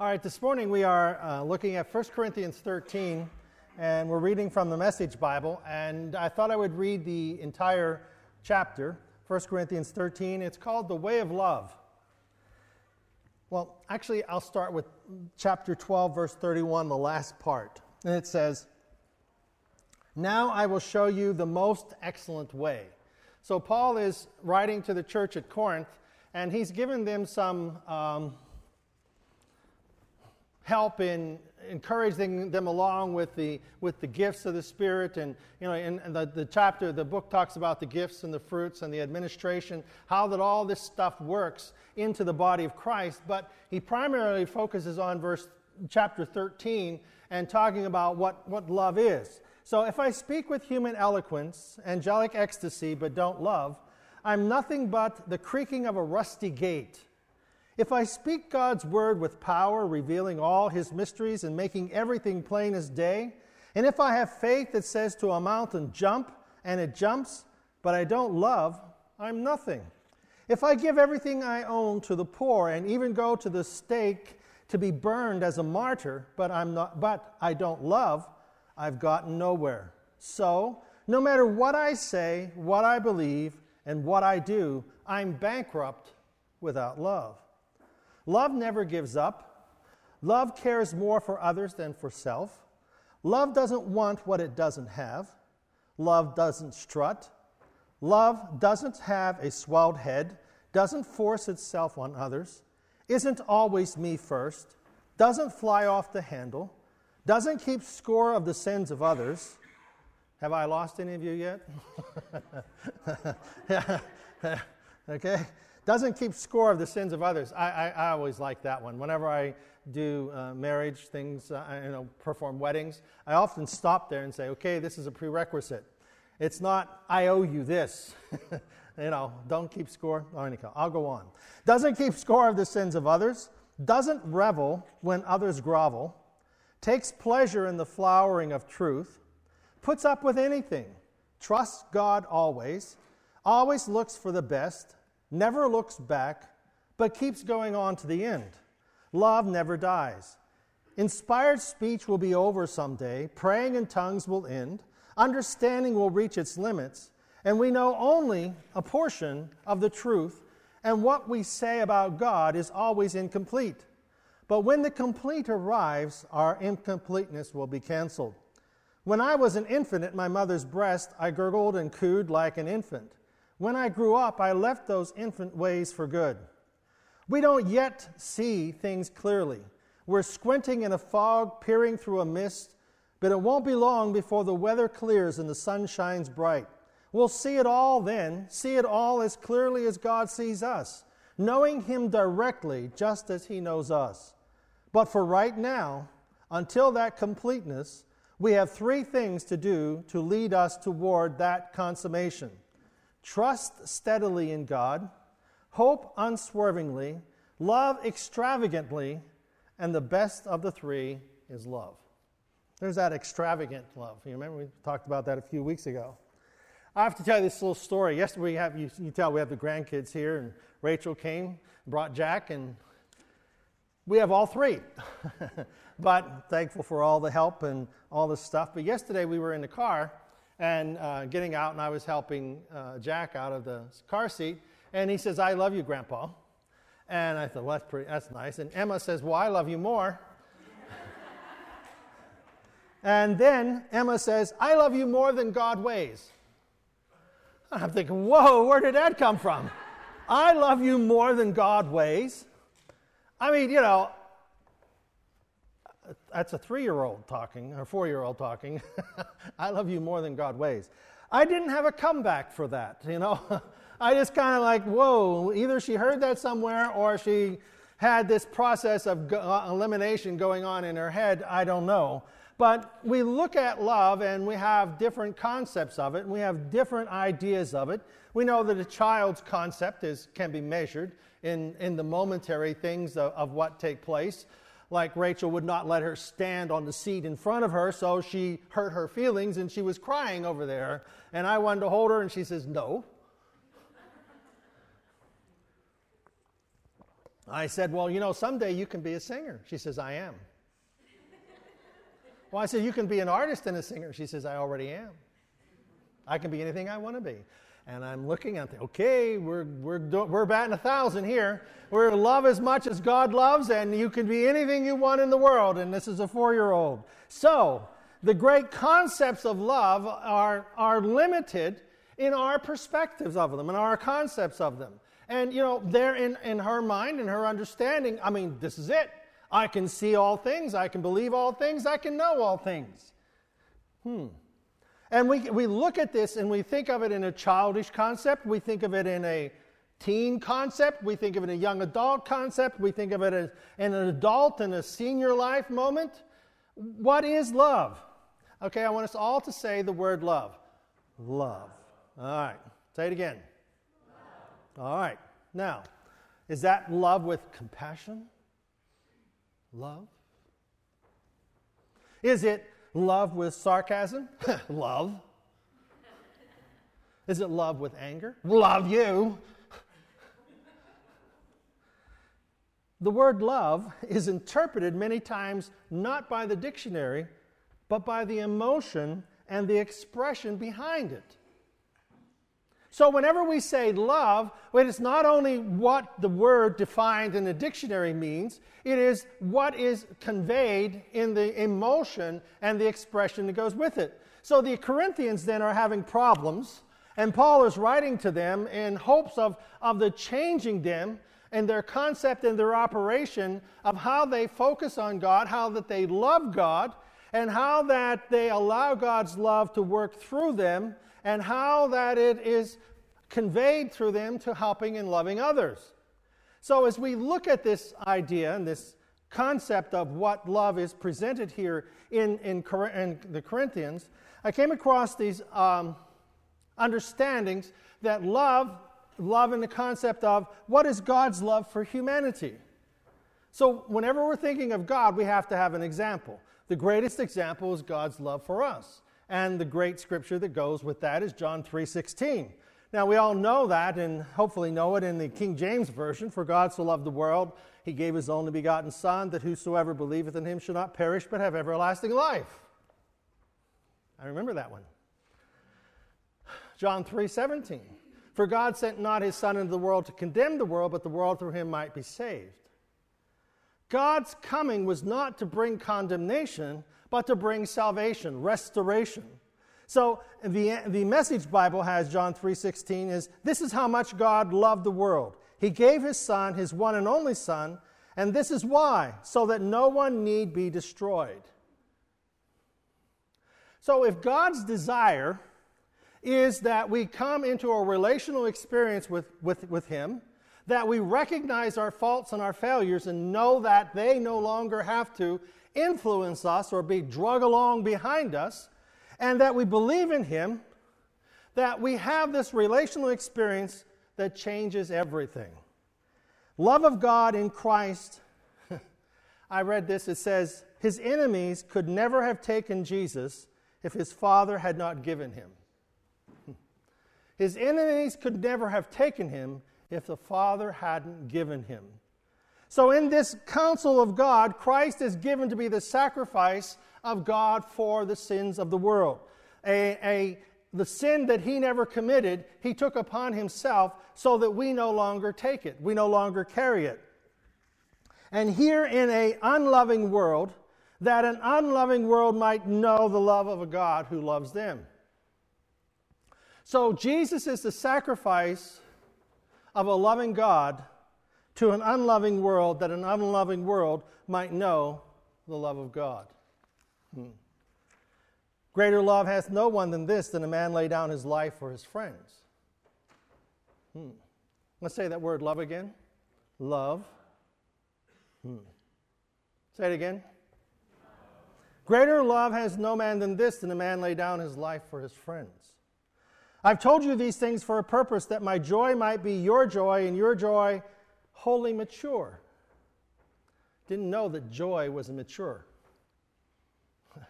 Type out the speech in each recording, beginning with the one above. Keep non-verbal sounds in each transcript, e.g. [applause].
All right, this morning we are uh, looking at 1 Corinthians 13, and we're reading from the Message Bible. And I thought I would read the entire chapter, 1 Corinthians 13. It's called The Way of Love. Well, actually, I'll start with chapter 12, verse 31, the last part. And it says, Now I will show you the most excellent way. So, Paul is writing to the church at Corinth, and he's given them some. Um, help in encouraging them along with the with the gifts of the spirit. And you know in, the, the chapter the book talks about the gifts and the fruits and the administration how that all this stuff works into the body of christ. But he primarily focuses on verse chapter 13 and talking about what what love is. So if i speak with human eloquence angelic ecstasy but don't love i'm nothing but the creaking of a rusty gate if I speak God's word with power, revealing all his mysteries and making everything plain as day, and if I have faith that says to a mountain, jump, and it jumps, but I don't love, I'm nothing. If I give everything I own to the poor and even go to the stake to be burned as a martyr, but I'm not but I don't love, I've gotten nowhere. So, no matter what I say, what I believe, and what I do, I'm bankrupt without love. Love never gives up. Love cares more for others than for self. Love doesn't want what it doesn't have. Love doesn't strut. Love doesn't have a swelled head, doesn't force itself on others, isn't always me first, doesn't fly off the handle, doesn't keep score of the sins of others. Have I lost any of you yet? [laughs] yeah. [laughs] okay? Doesn't keep score of the sins of others. I, I, I always like that one. Whenever I do uh, marriage things, uh, I, you know, perform weddings, I often stop there and say, okay, this is a prerequisite. It's not, I owe you this. [laughs] you know, don't keep score. Oh, I'll go on. Doesn't keep score of the sins of others, doesn't revel when others grovel, takes pleasure in the flowering of truth, puts up with anything, trusts God always, always looks for the best, never looks back, but keeps going on to the end. Love never dies. Inspired speech will be over someday, praying in tongues will end, understanding will reach its limits, and we know only a portion of the truth, and what we say about God is always incomplete. But when the complete arrives, our incompleteness will be canceled. When I was an infant at my mother's breast, I gurgled and cooed like an infant. When I grew up, I left those infant ways for good. We don't yet see things clearly. We're squinting in a fog, peering through a mist, but it won't be long before the weather clears and the sun shines bright. We'll see it all then, see it all as clearly as God sees us, knowing Him directly just as He knows us. But for right now, until that completeness, we have three things to do to lead us toward that consummation trust steadily in God, hope unswervingly, love extravagantly, and the best of the three is love. There's that extravagant love. You remember we talked about that a few weeks ago. I have to tell you this little story. Yesterday, we have, you, you tell we have the grandkids here, and Rachel came, brought Jack, and we have all three. [laughs] but thankful for all the help and all the stuff. But yesterday, we were in the car, and uh, getting out, and I was helping uh, Jack out of the car seat, and he says, "I love you, Grandpa." And I thought, well, that's pretty, that's nice. And Emma says, "Well, I love you more." [laughs] and then Emma says, "I love you more than God weighs." And I'm thinking, "Whoa, where did that come from?" [laughs] I love you more than God weighs. I mean, you know, that's a three year old talking, or four year old talking. [laughs] I love you more than God weighs. I didn't have a comeback for that, you know. [laughs] I just kind of like, whoa, either she heard that somewhere or she had this process of go- uh, elimination going on in her head. I don't know. But we look at love and we have different concepts of it, we have different ideas of it. We know that a child's concept is, can be measured in, in the momentary things of, of what take place like Rachel would not let her stand on the seat in front of her, so she hurt her feelings and she was crying over there. And I wanted to hold her, and she says, No. I said, Well, you know, someday you can be a singer. She says, I am. well, I said, You can be an artist and a singer. She says, I already am. I can be anything I want to be. And I'm looking at, okay, we're, we're, we're batting a thousand here. We're love as much as God loves, and you can be anything you want in the world. And this is a four year old. So, the great concepts of love are, are limited in our perspectives of them and our concepts of them. And, you know, they're in, in her mind and her understanding. I mean, this is it. I can see all things. I can believe all things. I can know all things. Hmm. And we, we look at this and we think of it in a childish concept. We think of it in a teen concept. We think of it in a young adult concept. We think of it as in an adult and a senior life moment. What is love? Okay, I want us all to say the word love. Love. All right, say it again. All right, now, is that love with compassion? Love? Is it love with sarcasm? [laughs] love. Is it love with anger? Love you. the word love is interpreted many times not by the dictionary, but by the emotion and the expression behind it. So, whenever we say love, it is not only what the word defined in the dictionary means, it is what is conveyed in the emotion and the expression that goes with it. So, the Corinthians then are having problems, and Paul is writing to them in hopes of, of the changing them and their concept and their operation of how they focus on God, how that they love God, and how that they allow God's love to work through them, and how that it is conveyed through them to helping and loving others. So, as we look at this idea and this concept of what love is presented here in, in, in the Corinthians, I came across these um, understandings that love, love in the concept of what is God's love for humanity. So, whenever we're thinking of God, we have to have an example. The greatest example is God's love for us. And the great scripture that goes with that is John 3:16. Now we all know that and hopefully know it in the King James version, for God so loved the world, he gave his only begotten son that whosoever believeth in him shall not perish but have everlasting life. I remember that one. John 3:17. For God sent not his son into the world to condemn the world, but the world through him might be saved. God's coming was not to bring condemnation, but to bring salvation, restoration. So the, the message Bible has John 3:16 is this is how much God loved the world. He gave his son, his one and only son, and this is why, so that no one need be destroyed. So if God's desire is that we come into a relational experience with, with, with him, that we recognize our faults and our failures and know that they no longer have to influence us or be drug along behind us, and that we believe in Him, that we have this relational experience that changes everything. Love of God in Christ. [laughs] I read this, it says, His enemies could never have taken Jesus if His Father had not given Him. [laughs] His enemies could never have taken Him if the Father hadn't given him. So, in this counsel of God, Christ is given to be the sacrifice of God for the sins of the world. A, a, the sin that he never committed, he took upon himself so that we no longer take it, we no longer carry it. And here in an unloving world, that an unloving world might know the love of a God who loves them. So, Jesus is the sacrifice of a loving God to an unloving world that an unloving world might know the love of God. Hmm. Greater love hath no one than this, than a man lay down his life for his friends. Hmm. Let's say that word love again. Love. Hmm. Say it again. Greater love has no man than this, than a man lay down his life for his friends. I've told you these things for a purpose that my joy might be your joy and your joy wholly mature. Didn't know that joy was mature. [laughs]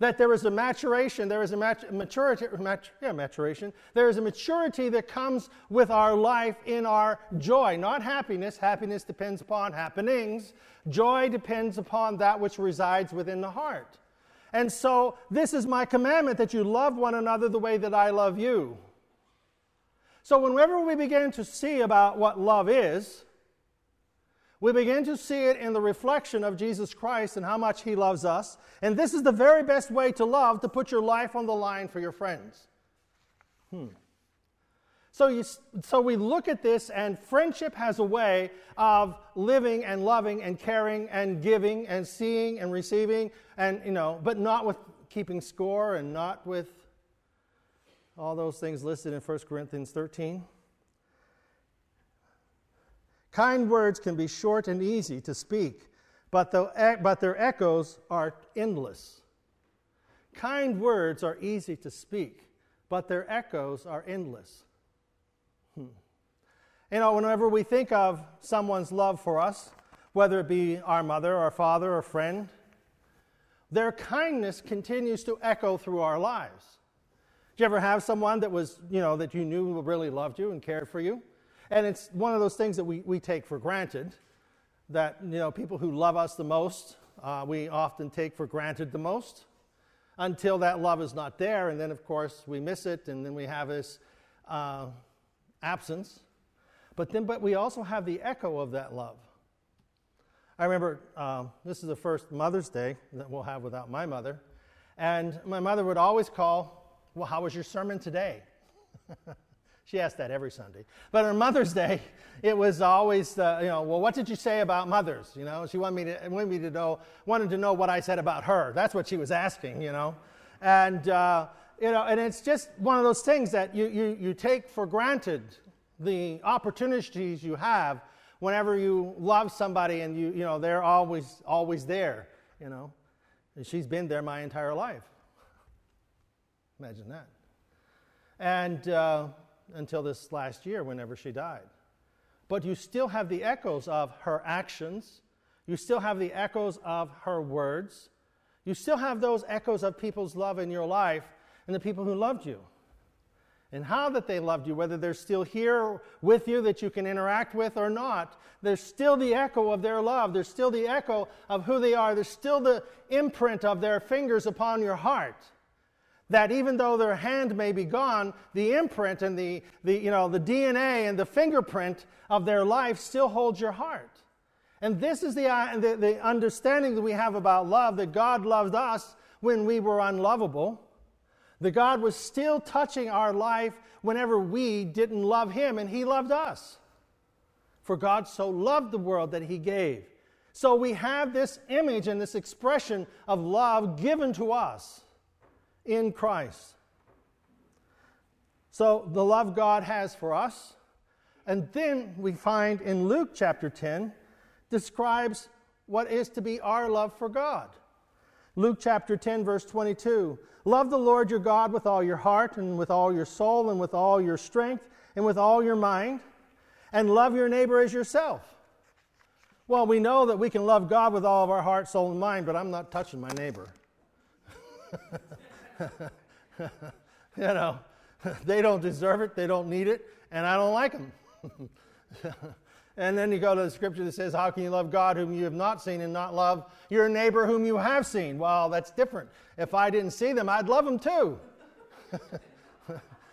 That there is a maturation, there is a mat- maturity, mat- yeah, maturation. There is a maturity that comes with our life in our joy, not happiness. Happiness depends upon happenings. Joy depends upon that which resides within the heart. And so, this is my commandment that you love one another the way that I love you. So, whenever we begin to see about what love is, we begin to see it in the reflection of Jesus Christ and how much He loves us. And this is the very best way to love, to put your life on the line for your friends. Hmm. So, you, so we look at this, and friendship has a way of living and loving and caring and giving and seeing and receiving, and you know, but not with keeping score and not with all those things listed in 1 Corinthians 13. Kind words can be short and easy to speak, but, the, but their echoes are endless. Kind words are easy to speak, but their echoes are endless. Hmm. You know, whenever we think of someone's love for us, whether it be our mother, our father, or friend, their kindness continues to echo through our lives. Did you ever have someone that was, you know, that you knew really loved you and cared for you? And it's one of those things that we, we take for granted that, you know, people who love us the most, uh, we often take for granted the most until that love is not there. And then, of course, we miss it and then we have this uh, absence. But then, but we also have the echo of that love. I remember um, this is the first Mother's Day that we'll have without my mother. And my mother would always call, Well, how was your sermon today? [laughs] She asked that every Sunday. But on Mother's Day, it was always, uh, you know, well, what did you say about mothers? You know, she wanted me to, wanted me to know, wanted to know what I said about her. That's what she was asking, you know. And, uh, you know, and it's just one of those things that you, you, you take for granted the opportunities you have whenever you love somebody and you, you know, they're always, always there, you know. And she's been there my entire life. Imagine that. And, uh, until this last year, whenever she died. But you still have the echoes of her actions, you still have the echoes of her words, you still have those echoes of people's love in your life and the people who loved you. And how that they loved you, whether they're still here with you that you can interact with or not, there's still the echo of their love. There's still the echo of who they are. There's still the imprint of their fingers upon your heart that even though their hand may be gone, the imprint and the, the, you know, the DNA and the fingerprint of their life still holds your heart. And this is the, uh, the, the understanding that we have about love that God loved us when we were unlovable. That God was still touching our life whenever we didn't love Him, and He loved us. For God so loved the world that He gave. So we have this image and this expression of love given to us in Christ. So, the love God has for us. And then we find in Luke chapter 10 describes what is to be our love for God. Luke chapter 10, verse 22 Love the Lord your God with all your heart, and with all your soul, and with all your strength, and with all your mind, and love your neighbor as yourself. Well, we know that we can love God with all of our heart, soul, and mind, but I'm not touching my neighbor. [laughs] you know, [laughs] they don't deserve it, they don't need it, and I don't like them. [laughs] and then you go to the scripture that says, How can you love God whom you have not seen and not love your neighbor whom you have seen? Well, that's different. If I didn't see them, I'd love them too. [laughs]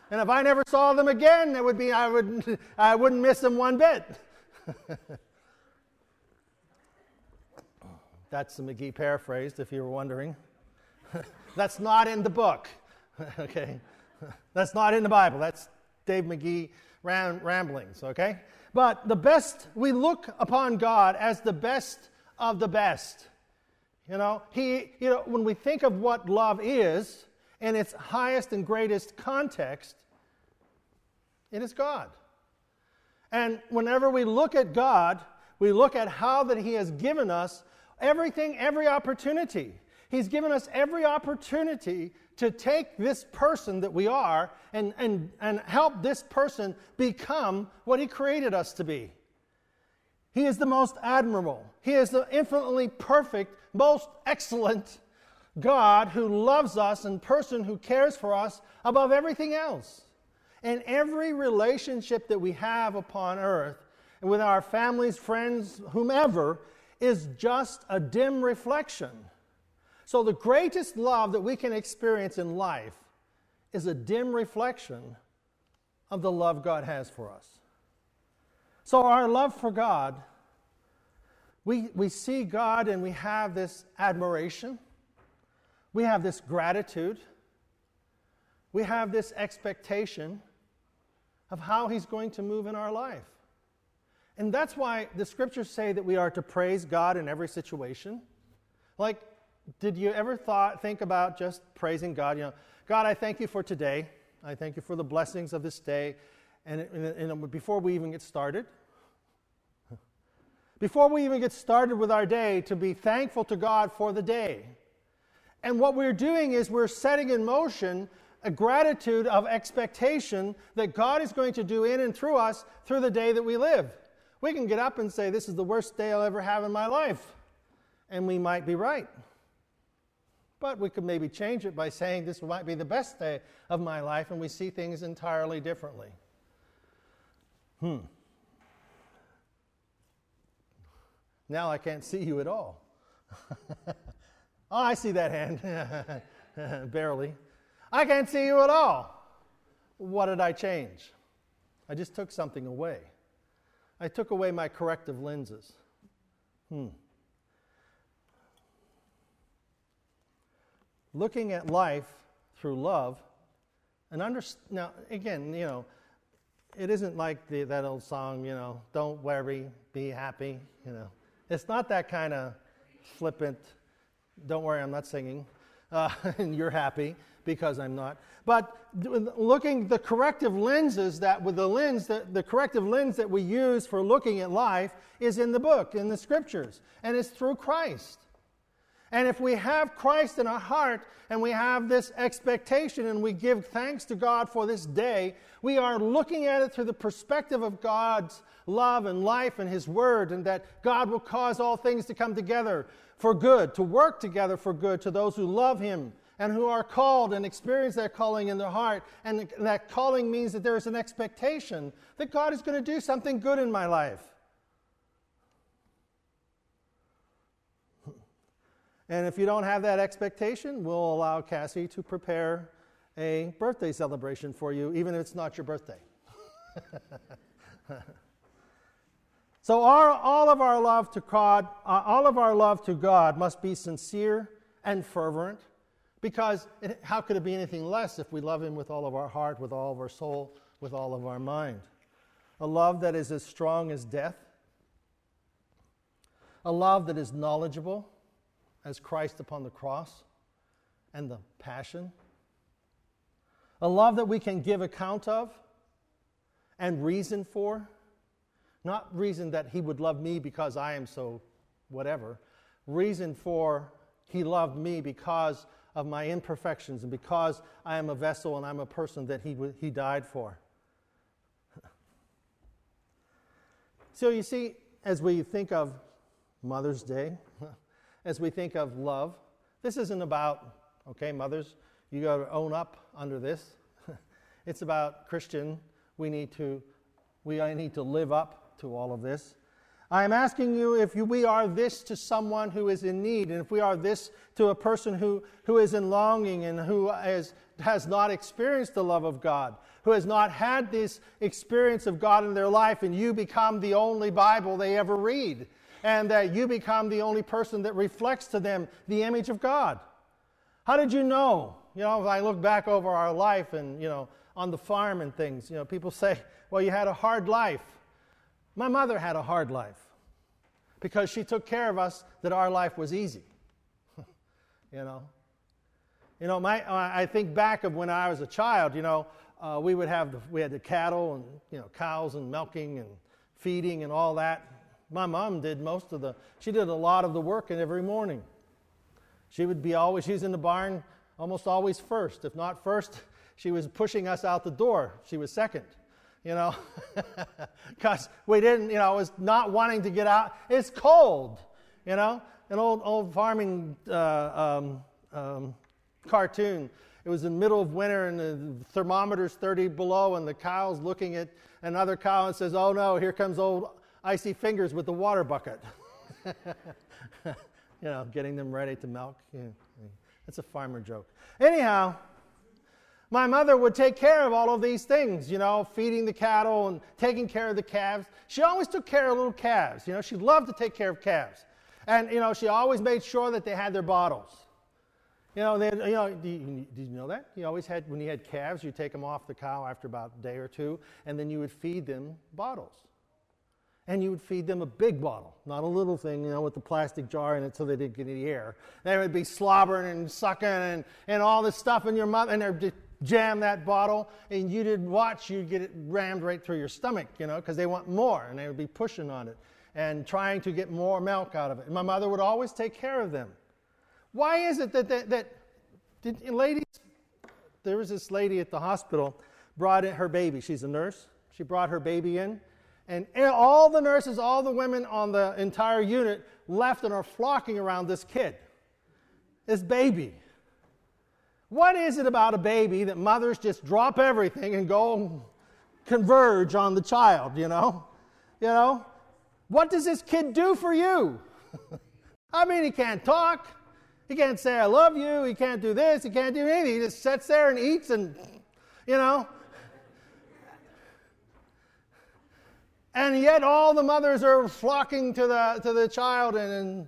and if I never saw them again, it would be I would [laughs] I wouldn't miss them one bit. [laughs] That's the McGee paraphrased, if you were wondering. That's not in the book. okay? That's not in the Bible. That's Dave McGee ram- ramblings, okay? But the best, we look upon God as the best of the best. You know, he, you know, when we think of what love is in its highest and greatest context, it is God. And whenever we look at God, we look at how that He has given us everything, every opportunity. He's given us every opportunity to take this person that we are and, and, and help this person become what He created us to be. He is the most admirable. He is the infinitely perfect, most excellent, God who loves us and person who cares for us above everything else. And every relationship that we have upon earth, and with our families, friends, whomever, is just a dim reflection. So, the greatest love that we can experience in life is a dim reflection of the love God has for us. So, our love for God, we, we see God and we have this admiration, we have this gratitude, we have this expectation of how He's going to move in our life. And that's why the scriptures say that we are to praise God in every situation. Like, did you ever thought, think about just praising God? You know, God, I thank you for today. I thank you for the blessings of this day. And, and, and before we even get started, [laughs] before we even get started with our day, to be thankful to God for the day. And what we're doing is we're setting in motion a gratitude of expectation that God is going to do in and through us through the day that we live. We can get up and say, This is the worst day I'll ever have in my life. And we might be right. But we could maybe change it by saying, This might be the best day of my life, and we see things entirely differently. Hmm. Now I can't see you at all. [laughs] oh, I see that hand. [laughs] Barely. I can't see you at all. What did I change? I just took something away. I took away my corrective lenses. Hmm. Looking at life through love, and under, now again, you know, it isn't like the, that old song, you know, don't worry, be happy, you know. It's not that kind of flippant, don't worry, I'm not singing, [laughs] uh, and you're happy because I'm not. But looking the corrective lenses that with the lens that the corrective lens that we use for looking at life is in the book, in the scriptures, and it's through Christ. And if we have Christ in our heart and we have this expectation and we give thanks to God for this day, we are looking at it through the perspective of God's love and life and His Word, and that God will cause all things to come together for good, to work together for good to those who love Him and who are called and experience that calling in their heart. And that calling means that there is an expectation that God is going to do something good in my life. And if you don't have that expectation, we'll allow Cassie to prepare a birthday celebration for you, even if it's not your birthday. [laughs] so, our, all of our love to God, uh, all of our love to God must be sincere and fervent because it, how could it be anything less if we love Him with all of our heart, with all of our soul, with all of our mind? A love that is as strong as death. A love that is knowledgeable as Christ upon the cross and the passion. A love that we can give account of and reason for. Not reason that He would love me because I am so whatever. Reason for He loved me because of my imperfections and because I am a vessel and I'm a person that He, he died for. [laughs] so you see, as we think of Mother's Day, as we think of love, this isn't about, okay, mothers, you got to own up under this. [laughs] it's about Christian, we need to we need to live up to all of this. I am asking you if you, we are this to someone who is in need, and if we are this to a person who, who is in longing and who has, has not experienced the love of God, who has not had this experience of God in their life, and you become the only Bible they ever read, and that you become the only person that reflects to them the image of God. How did you know? You know, if I look back over our life and, you know, on the farm and things, you know, people say, well, you had a hard life. My mother had a hard life because she took care of us that our life was easy. [laughs] you know, you know, my, I think back of when I was a child. You know, uh, we would have the, we had the cattle and you know cows and milking and feeding and all that. My mom did most of the. She did a lot of the work and every morning. She would be always. She's in the barn almost always first. If not first, she was pushing us out the door. She was second you know, [laughs] because we didn't, you know, was not wanting to get out. It's cold, you know. An old old farming uh, um, um, cartoon. It was in the middle of winter and the thermometer's 30 below, and the cow's looking at another cow and says, Oh no, here comes old icy fingers with the water bucket. [laughs] you know, getting them ready to milk. That's a farmer joke. Anyhow, my mother would take care of all of these things, you know, feeding the cattle and taking care of the calves. She always took care of little calves. You know, she loved to take care of calves. And, you know, she always made sure that they had their bottles. You know, they, you know, did you, you know that? You always had, when you had calves, you take them off the cow after about a day or two, and then you would feed them bottles. And you would feed them a big bottle, not a little thing, you know, with the plastic jar in it so they didn't get any air. They would be slobbering and sucking and, and all this stuff in your mouth, and they'd jam that bottle, and you didn't watch, you'd get it rammed right through your stomach, you know, because they want more, and they would be pushing on it and trying to get more milk out of it. And my mother would always take care of them. Why is it that, that, that did, ladies, there was this lady at the hospital, brought in her baby. She's a nurse. She brought her baby in. And all the nurses, all the women on the entire unit left and are flocking around this kid, this baby. What is it about a baby that mothers just drop everything and go converge on the child, you know? You know? What does this kid do for you? [laughs] I mean, he can't talk. He can't say, I love you. He can't do this. He can't do anything. He just sits there and eats and, you know. And yet all the mothers are flocking to the, to the child. And, and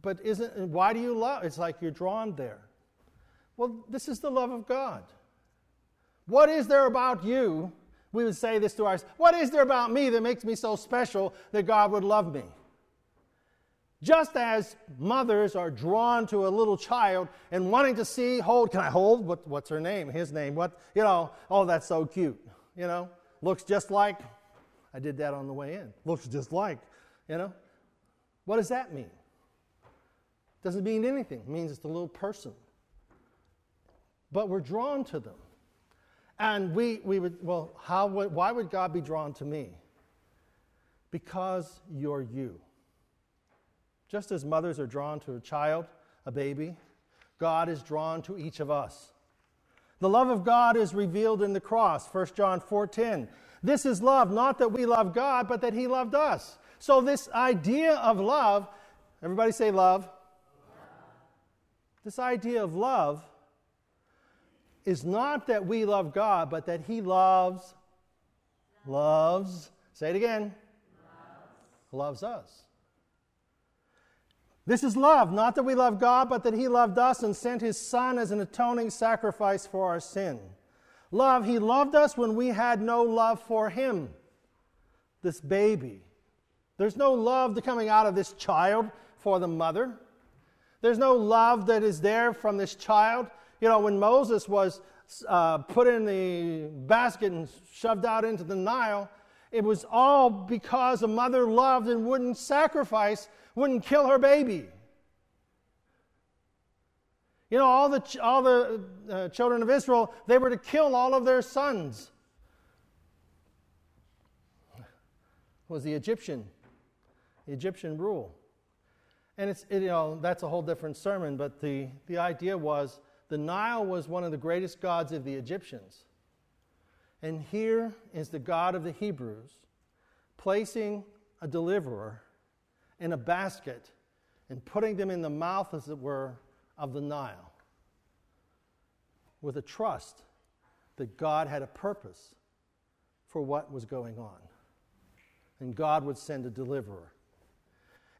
but isn't, why do you love? It's like you're drawn there. Well, this is the love of God. What is there about you? We would say this to ourselves. What is there about me that makes me so special that God would love me? Just as mothers are drawn to a little child and wanting to see, hold, can I hold? What, what's her name? His name? What, you know, oh, that's so cute. You know, looks just like, I did that on the way in. Looks just like, you know. What does that mean? Doesn't mean anything. It means it's a little person but we're drawn to them. And we, we would, well, how would, why would God be drawn to me? Because you're you. Just as mothers are drawn to a child, a baby, God is drawn to each of us. The love of God is revealed in the cross, 1 John 4:10. This is love, not that we love God, but that he loved us. So this idea of love, everybody say love. This idea of love is not that we love God, but that He loves, loves, say it again, loves, loves us. This is love, not that we love God, but that He loved us and sent His Son as an atoning sacrifice for our sin. Love, He loved us when we had no love for Him, this baby. There's no love coming out of this child for the mother. There's no love that is there from this child you know, when Moses was uh, put in the basket and shoved out into the Nile, it was all because a mother loved and wouldn't sacrifice, wouldn't kill her baby. You know, all the, all the uh, children of Israel, they were to kill all of their sons. Was the Egyptian, the Egyptian rule. And it's, it, you know, that's a whole different sermon, but the, the idea was the Nile was one of the greatest gods of the Egyptians. And here is the God of the Hebrews placing a deliverer in a basket and putting them in the mouth, as it were, of the Nile with a trust that God had a purpose for what was going on. And God would send a deliverer.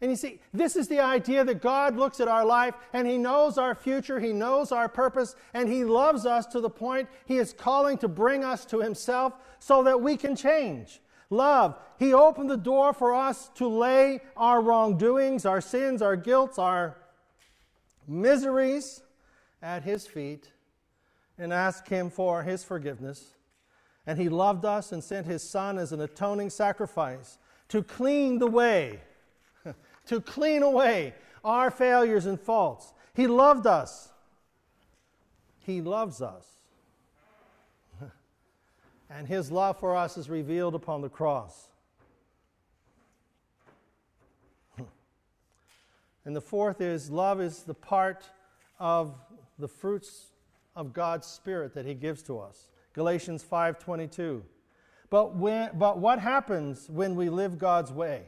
And you see, this is the idea that God looks at our life and He knows our future, He knows our purpose, and He loves us to the point He is calling to bring us to Himself so that we can change. Love. He opened the door for us to lay our wrongdoings, our sins, our guilt, our miseries at His feet and ask Him for His forgiveness. And He loved us and sent His Son as an atoning sacrifice to clean the way [laughs] to clean away our failures and faults. He loved us. He loves us. [laughs] and His love for us is revealed upon the cross. And the fourth is love is the part of the fruits of God's Spirit that He gives to us. Galatians 5:22. But, when, but what happens when we live God's way?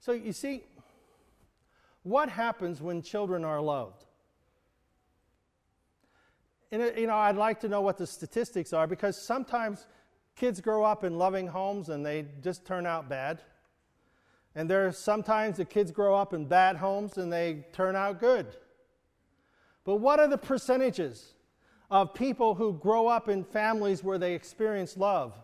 So you see, what happens when children are loved? And uh, you know, I'd like to know what the statistics are because sometimes kids grow up in loving homes and they just turn out bad. And there's sometimes the kids grow up in bad homes and they turn out good. But what are the percentages of people who grow up in families where they experience love?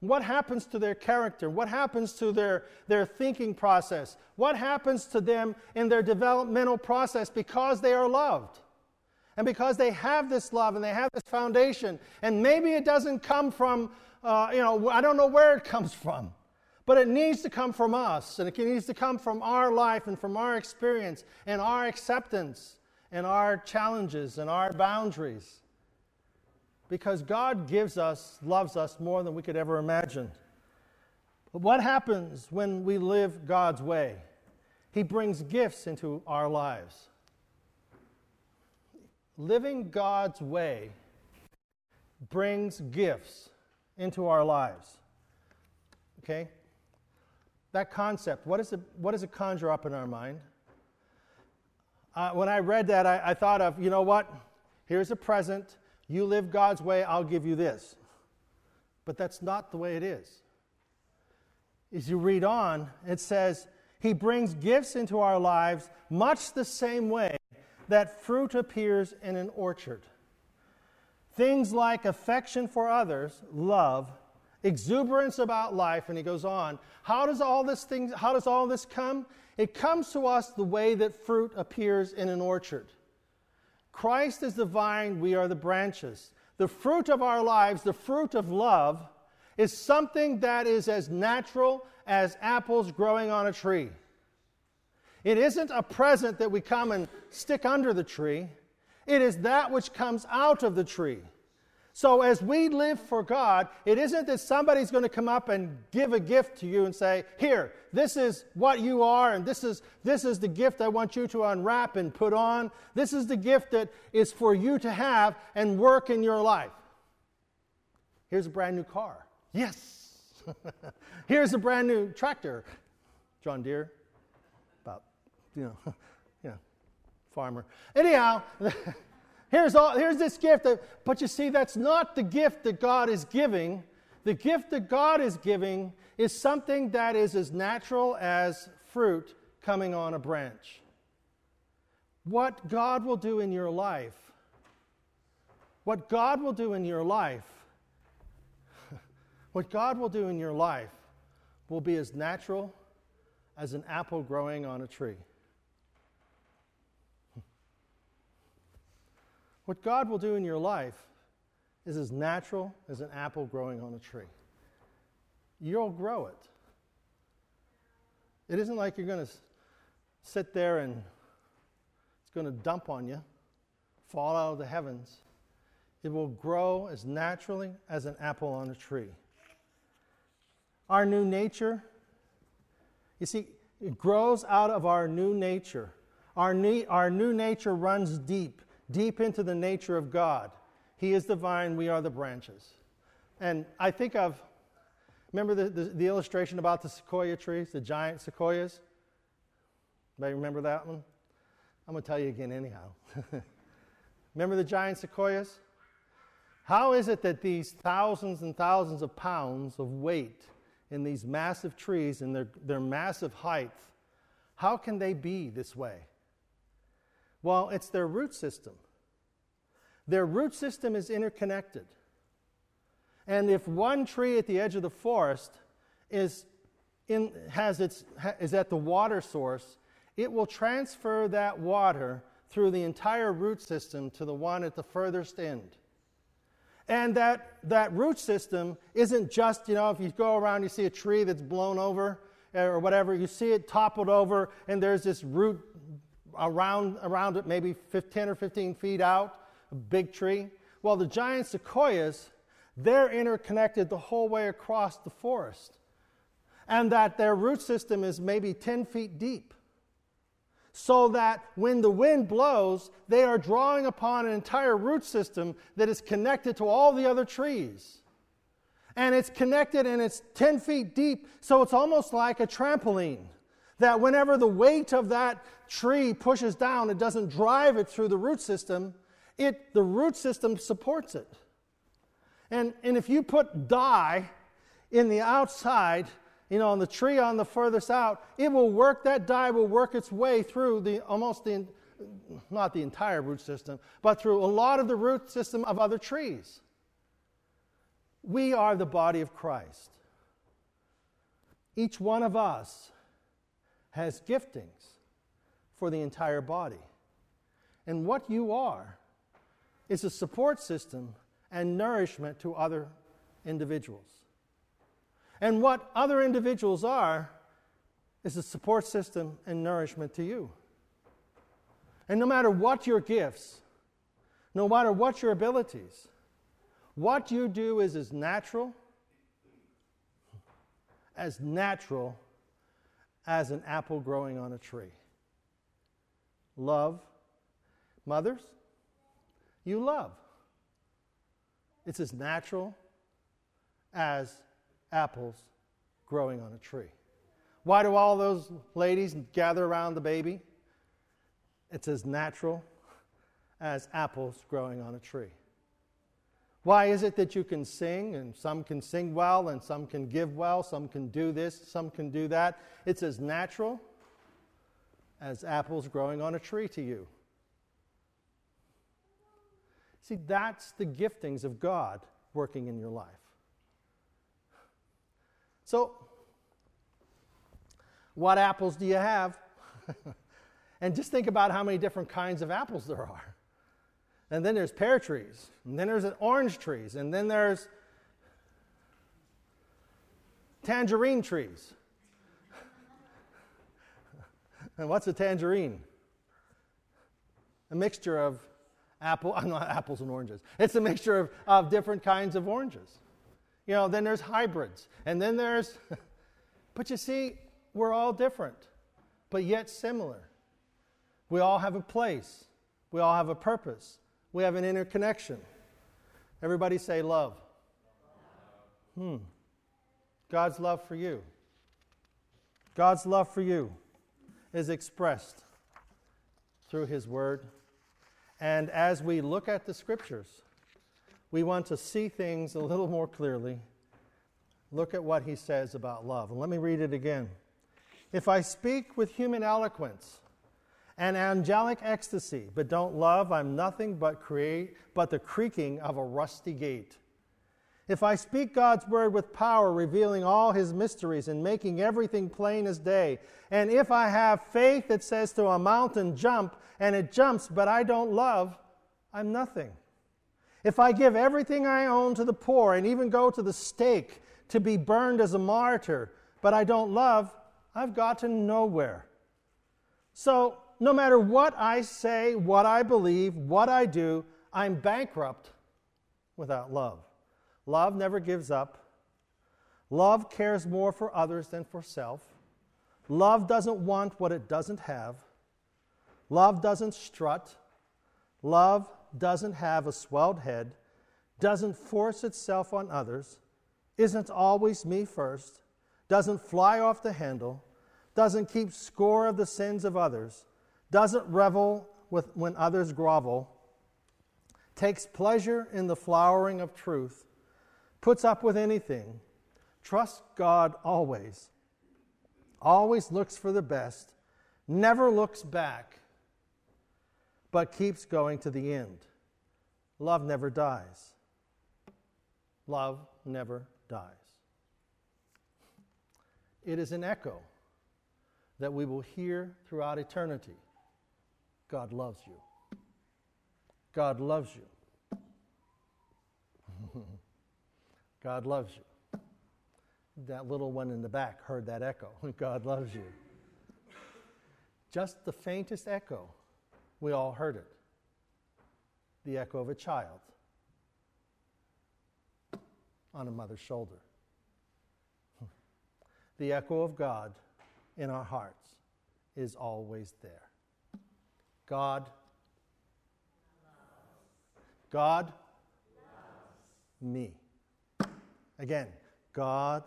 What happens to their character? What happens to their, their thinking process? What happens to them in their developmental process because they are loved? And because they have this love and they have this foundation. And maybe it doesn't come from, uh, you know, I don't know where it comes from. But it needs to come from us, and it needs to come from our life and from our experience and our acceptance and our challenges and our boundaries. Because God gives us, loves us more than we could ever imagine. But what happens when we live God's way? He brings gifts into our lives. Living God's way brings gifts into our lives. Okay? That concept, what, is it, what does it conjure up in our mind? Uh, when I read that, I, I thought of, you know what? Here's a present. You live God's way, I'll give you this. But that's not the way it is. As you read on, it says, He brings gifts into our lives much the same way that fruit appears in an orchard. Things like affection for others, love, exuberance about life, and he goes on. How does all this thing, how does all this come? It comes to us the way that fruit appears in an orchard. Christ is the vine, we are the branches. The fruit of our lives, the fruit of love, is something that is as natural as apples growing on a tree. It isn't a present that we come and stick under the tree. It is that which comes out of the tree. So, as we live for God, it isn't that somebody's going to come up and give a gift to you and say, Here, this is what you are, and this is, this is the gift I want you to unwrap and put on. This is the gift that is for you to have and work in your life. Here's a brand new car. Yes. [laughs] Here's a brand new tractor. John Deere. About, you know, [laughs] yeah, farmer. Anyhow. [laughs] Here's, all, here's this gift. But you see, that's not the gift that God is giving. The gift that God is giving is something that is as natural as fruit coming on a branch. What God will do in your life, what God will do in your life, [laughs] what God will do in your life will be as natural as an apple growing on a tree. What God will do in your life is as natural as an apple growing on a tree. You'll grow it. It isn't like you're going to sit there and it's going to dump on you, fall out of the heavens. It will grow as naturally as an apple on a tree. Our new nature, you see, it grows out of our new nature. Our, ne- our new nature runs deep deep into the nature of God. He is the vine, we are the branches. And I think of, remember the, the, the illustration about the sequoia trees, the giant sequoias? Anybody remember that one? I'm going to tell you again, anyhow. [laughs] remember the giant sequoias? How is it that these thousands and thousands of pounds of weight in these massive trees and their, their massive height, how can they be this way? Well, it's their root system. Their root system is interconnected. And if one tree at the edge of the forest is, in, has its, is at the water source, it will transfer that water through the entire root system to the one at the furthest end. And that, that root system isn't just, you know, if you go around, you see a tree that's blown over eh, or whatever, you see it toppled over, and there's this root around, around it, maybe 10 or 15 feet out, a big tree. Well, the giant sequoias, they're interconnected the whole way across the forest, and that their root system is maybe 10 feet deep. so that when the wind blows, they are drawing upon an entire root system that is connected to all the other trees. And it's connected and it's 10 feet deep, so it's almost like a trampoline. That whenever the weight of that tree pushes down, it doesn't drive it through the root system, it, the root system supports it. And, and if you put dye in the outside, you know, on the tree on the furthest out, it will work, that dye will work its way through the almost the, not the entire root system, but through a lot of the root system of other trees. We are the body of Christ. Each one of us has giftings for the entire body. And what you are is a support system and nourishment to other individuals. And what other individuals are is a support system and nourishment to you. And no matter what your gifts, no matter what your abilities, what you do is as natural, as natural as an apple growing on a tree. Love. Mothers, you love. It's as natural as apples growing on a tree. Why do all those ladies gather around the baby? It's as natural as apples growing on a tree. Why is it that you can sing and some can sing well and some can give well, some can do this, some can do that? It's as natural as apples growing on a tree to you. See, that's the giftings of God working in your life. So, what apples do you have? [laughs] and just think about how many different kinds of apples there are. And then there's pear trees, and then there's orange trees, and then there's tangerine trees. [laughs] and what's a tangerine? A mixture of apple, [laughs] not apples and oranges. It's a mixture of, of different kinds of oranges. You know, then there's hybrids, and then there's, [laughs] but you see, we're all different, but yet similar. We all have a place, we all have a purpose, we have an interconnection. Everybody say love. Hmm. God's love for you. God's love for you is expressed through His Word and as we look at the scriptures, we want to see things a little more clearly. Look at what he says about love. And let me read it again. If I speak with human eloquence and angelic ecstasy, but don't love, I'm nothing but create but the creaking of a rusty gate. If I speak God's word with power, revealing all his mysteries and making everything plain as day, and if I have faith that says to a mountain, jump, and it jumps, but I don't love, I'm nothing. If I give everything I own to the poor and even go to the stake to be burned as a martyr, but I don't love, I've gotten nowhere. So, no matter what I say, what I believe, what I do, I'm bankrupt without love. Love never gives up. Love cares more for others than for self. Love doesn't want what it doesn't have. Love doesn't strut. Love doesn't have a swelled head, doesn't force itself on others, isn't always me first, doesn't fly off the handle, doesn't keep score of the sins of others, doesn't revel with when others grovel, takes pleasure in the flowering of truth puts up with anything, trusts God always, always looks for the best, never looks back, but keeps going to the end. Love never dies. Love never dies. It is an echo that we will hear throughout eternity. God loves you. God loves you. [laughs] God loves you. That little one in the back heard that echo. [laughs] God loves you. Just the faintest echo, we all heard it. The echo of a child on a mother's shoulder. [laughs] The echo of God in our hearts is always there. God. God. Me. Again, God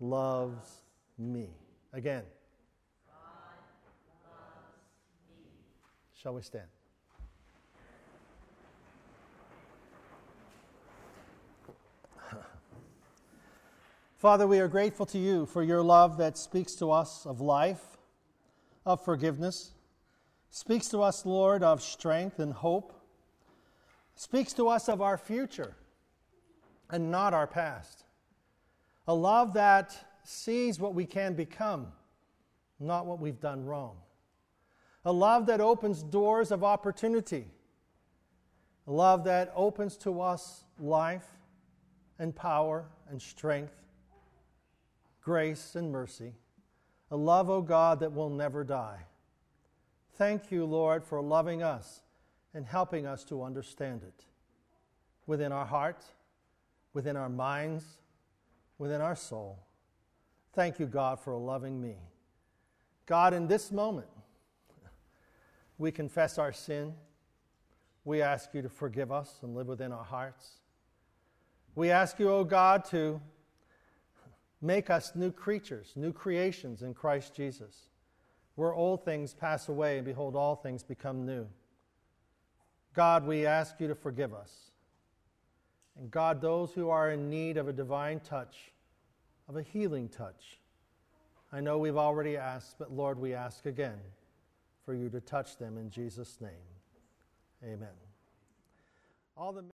loves me. Again. Shall we stand? [laughs] Father, we are grateful to you for your love that speaks to us of life, of forgiveness, speaks to us, Lord, of strength and hope, speaks to us of our future and not our past. A love that sees what we can become, not what we've done wrong. A love that opens doors of opportunity. A love that opens to us life and power and strength grace, and mercy, a love, O God, that will never die. Thank you, Lord, for loving us and helping us to understand it within our heart, within our minds, within our soul. Thank you, God, for loving me. God, in this moment, we confess our sin. We ask you to forgive us and live within our hearts. We ask you, O oh God, to Make us new creatures, new creations in Christ Jesus, where old things pass away and behold, all things become new. God, we ask you to forgive us. And God, those who are in need of a divine touch, of a healing touch, I know we've already asked, but Lord, we ask again for you to touch them in Jesus' name. Amen. All the